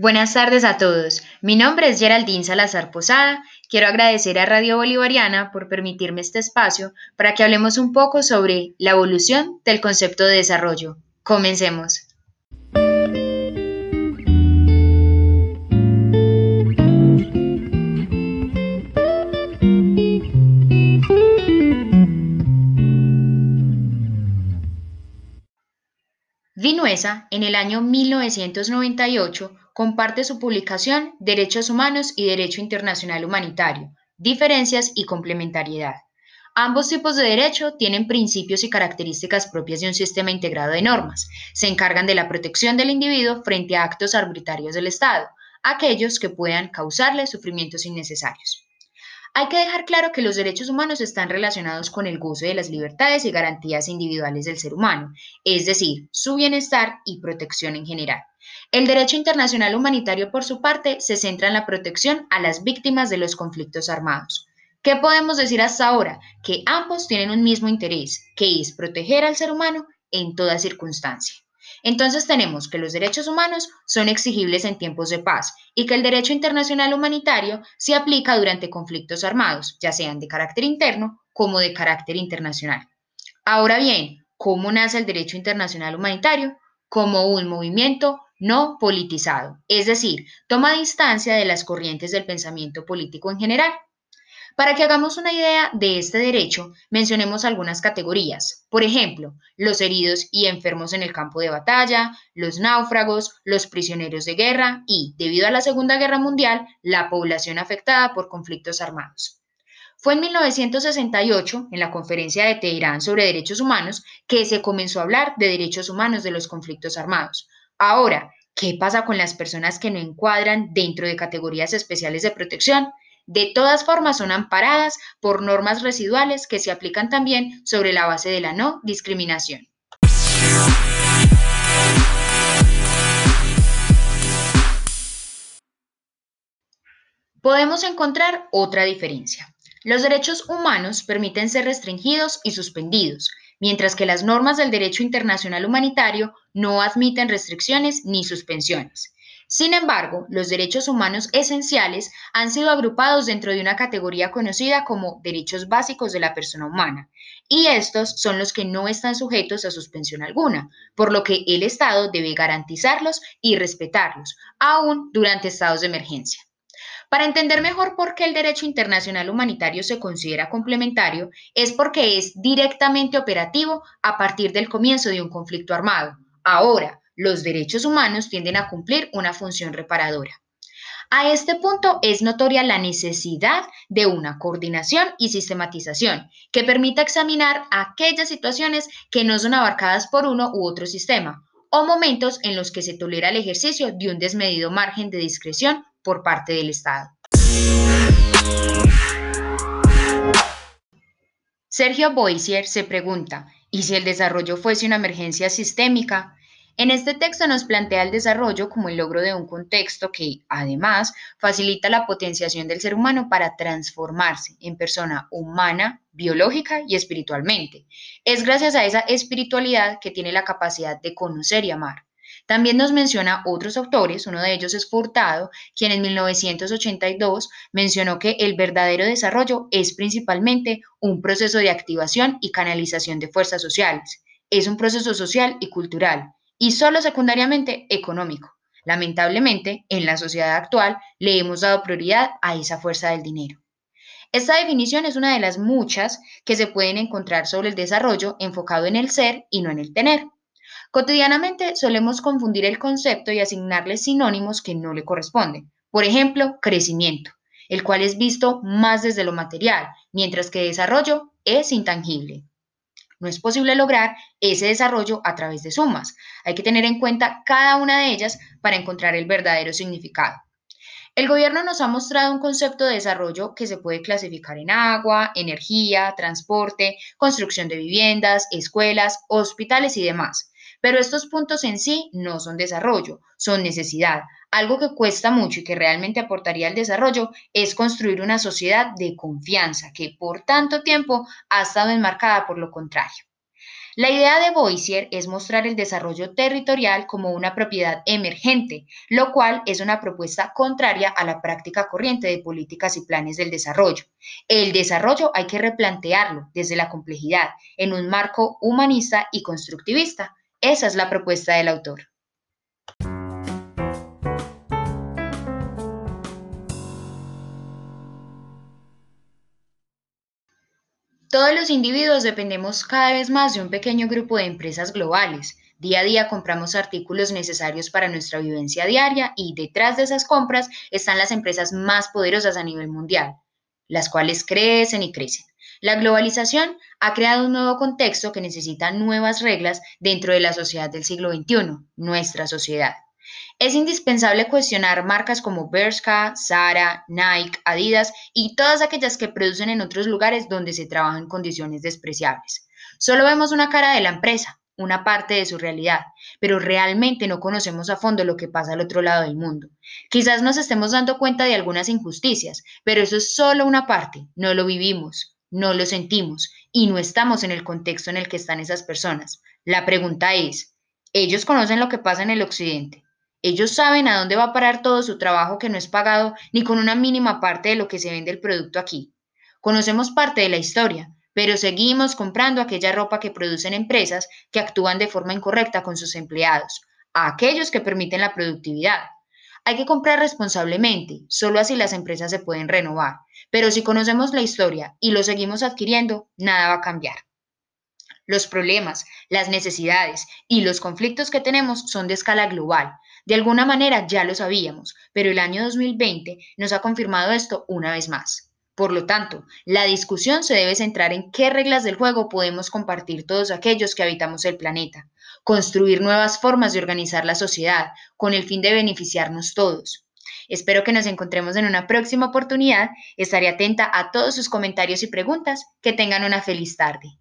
Buenas tardes a todos. Mi nombre es Geraldine Salazar Posada. Quiero agradecer a Radio Bolivariana por permitirme este espacio para que hablemos un poco sobre la evolución del concepto de desarrollo. Comencemos. Vinuesa, en el año 1998, comparte su publicación Derechos Humanos y Derecho Internacional Humanitario, Diferencias y Complementariedad. Ambos tipos de derecho tienen principios y características propias de un sistema integrado de normas. Se encargan de la protección del individuo frente a actos arbitrarios del Estado, aquellos que puedan causarle sufrimientos innecesarios. Hay que dejar claro que los derechos humanos están relacionados con el goce de las libertades y garantías individuales del ser humano, es decir, su bienestar y protección en general. El derecho internacional humanitario, por su parte, se centra en la protección a las víctimas de los conflictos armados. ¿Qué podemos decir hasta ahora? Que ambos tienen un mismo interés, que es proteger al ser humano en toda circunstancia. Entonces tenemos que los derechos humanos son exigibles en tiempos de paz y que el derecho internacional humanitario se aplica durante conflictos armados, ya sean de carácter interno como de carácter internacional. Ahora bien, ¿cómo nace el derecho internacional humanitario? Como un movimiento no politizado, es decir, toma distancia de las corrientes del pensamiento político en general. Para que hagamos una idea de este derecho, mencionemos algunas categorías. Por ejemplo, los heridos y enfermos en el campo de batalla, los náufragos, los prisioneros de guerra y, debido a la Segunda Guerra Mundial, la población afectada por conflictos armados. Fue en 1968, en la conferencia de Teherán sobre derechos humanos, que se comenzó a hablar de derechos humanos de los conflictos armados. Ahora, ¿qué pasa con las personas que no encuadran dentro de categorías especiales de protección? De todas formas, son amparadas por normas residuales que se aplican también sobre la base de la no discriminación. Podemos encontrar otra diferencia. Los derechos humanos permiten ser restringidos y suspendidos, mientras que las normas del derecho internacional humanitario no admiten restricciones ni suspensiones. Sin embargo, los derechos humanos esenciales han sido agrupados dentro de una categoría conocida como derechos básicos de la persona humana, y estos son los que no están sujetos a suspensión alguna, por lo que el Estado debe garantizarlos y respetarlos, aún durante estados de emergencia. Para entender mejor por qué el derecho internacional humanitario se considera complementario, es porque es directamente operativo a partir del comienzo de un conflicto armado. Ahora, los derechos humanos tienden a cumplir una función reparadora. A este punto es notoria la necesidad de una coordinación y sistematización que permita examinar aquellas situaciones que no son abarcadas por uno u otro sistema o momentos en los que se tolera el ejercicio de un desmedido margen de discreción por parte del Estado. Sergio Boisier se pregunta, ¿y si el desarrollo fuese una emergencia sistémica? En este texto nos plantea el desarrollo como el logro de un contexto que, además, facilita la potenciación del ser humano para transformarse en persona humana, biológica y espiritualmente. Es gracias a esa espiritualidad que tiene la capacidad de conocer y amar. También nos menciona otros autores, uno de ellos es Furtado, quien en 1982 mencionó que el verdadero desarrollo es principalmente un proceso de activación y canalización de fuerzas sociales. Es un proceso social y cultural y solo secundariamente económico. Lamentablemente, en la sociedad actual le hemos dado prioridad a esa fuerza del dinero. Esta definición es una de las muchas que se pueden encontrar sobre el desarrollo enfocado en el ser y no en el tener. Cotidianamente solemos confundir el concepto y asignarle sinónimos que no le corresponden. Por ejemplo, crecimiento, el cual es visto más desde lo material, mientras que desarrollo es intangible. No es posible lograr ese desarrollo a través de sumas. Hay que tener en cuenta cada una de ellas para encontrar el verdadero significado. El gobierno nos ha mostrado un concepto de desarrollo que se puede clasificar en agua, energía, transporte, construcción de viviendas, escuelas, hospitales y demás. Pero estos puntos en sí no son desarrollo, son necesidad. Algo que cuesta mucho y que realmente aportaría al desarrollo es construir una sociedad de confianza que por tanto tiempo ha estado enmarcada por lo contrario. La idea de Boisier es mostrar el desarrollo territorial como una propiedad emergente, lo cual es una propuesta contraria a la práctica corriente de políticas y planes del desarrollo. El desarrollo hay que replantearlo desde la complejidad, en un marco humanista y constructivista. Esa es la propuesta del autor. Todos los individuos dependemos cada vez más de un pequeño grupo de empresas globales. Día a día compramos artículos necesarios para nuestra vivencia diaria y detrás de esas compras están las empresas más poderosas a nivel mundial, las cuales crecen y crecen. La globalización ha creado un nuevo contexto que necesita nuevas reglas dentro de la sociedad del siglo XXI, nuestra sociedad. Es indispensable cuestionar marcas como Bershka, Zara, Nike, Adidas y todas aquellas que producen en otros lugares donde se trabaja en condiciones despreciables. Solo vemos una cara de la empresa, una parte de su realidad, pero realmente no conocemos a fondo lo que pasa al otro lado del mundo. Quizás nos estemos dando cuenta de algunas injusticias, pero eso es solo una parte, no lo vivimos, no lo sentimos y no estamos en el contexto en el que están esas personas. La pregunta es, ¿ellos conocen lo que pasa en el occidente? Ellos saben a dónde va a parar todo su trabajo que no es pagado ni con una mínima parte de lo que se vende el producto aquí. Conocemos parte de la historia, pero seguimos comprando aquella ropa que producen empresas que actúan de forma incorrecta con sus empleados, a aquellos que permiten la productividad. Hay que comprar responsablemente, solo así las empresas se pueden renovar, pero si conocemos la historia y lo seguimos adquiriendo, nada va a cambiar. Los problemas, las necesidades y los conflictos que tenemos son de escala global de alguna manera ya lo sabíamos, pero el año 2020 nos ha confirmado esto una vez más. Por lo tanto, la discusión se debe centrar en qué reglas del juego podemos compartir todos aquellos que habitamos el planeta, construir nuevas formas de organizar la sociedad con el fin de beneficiarnos todos. Espero que nos encontremos en una próxima oportunidad. Estaré atenta a todos sus comentarios y preguntas. Que tengan una feliz tarde.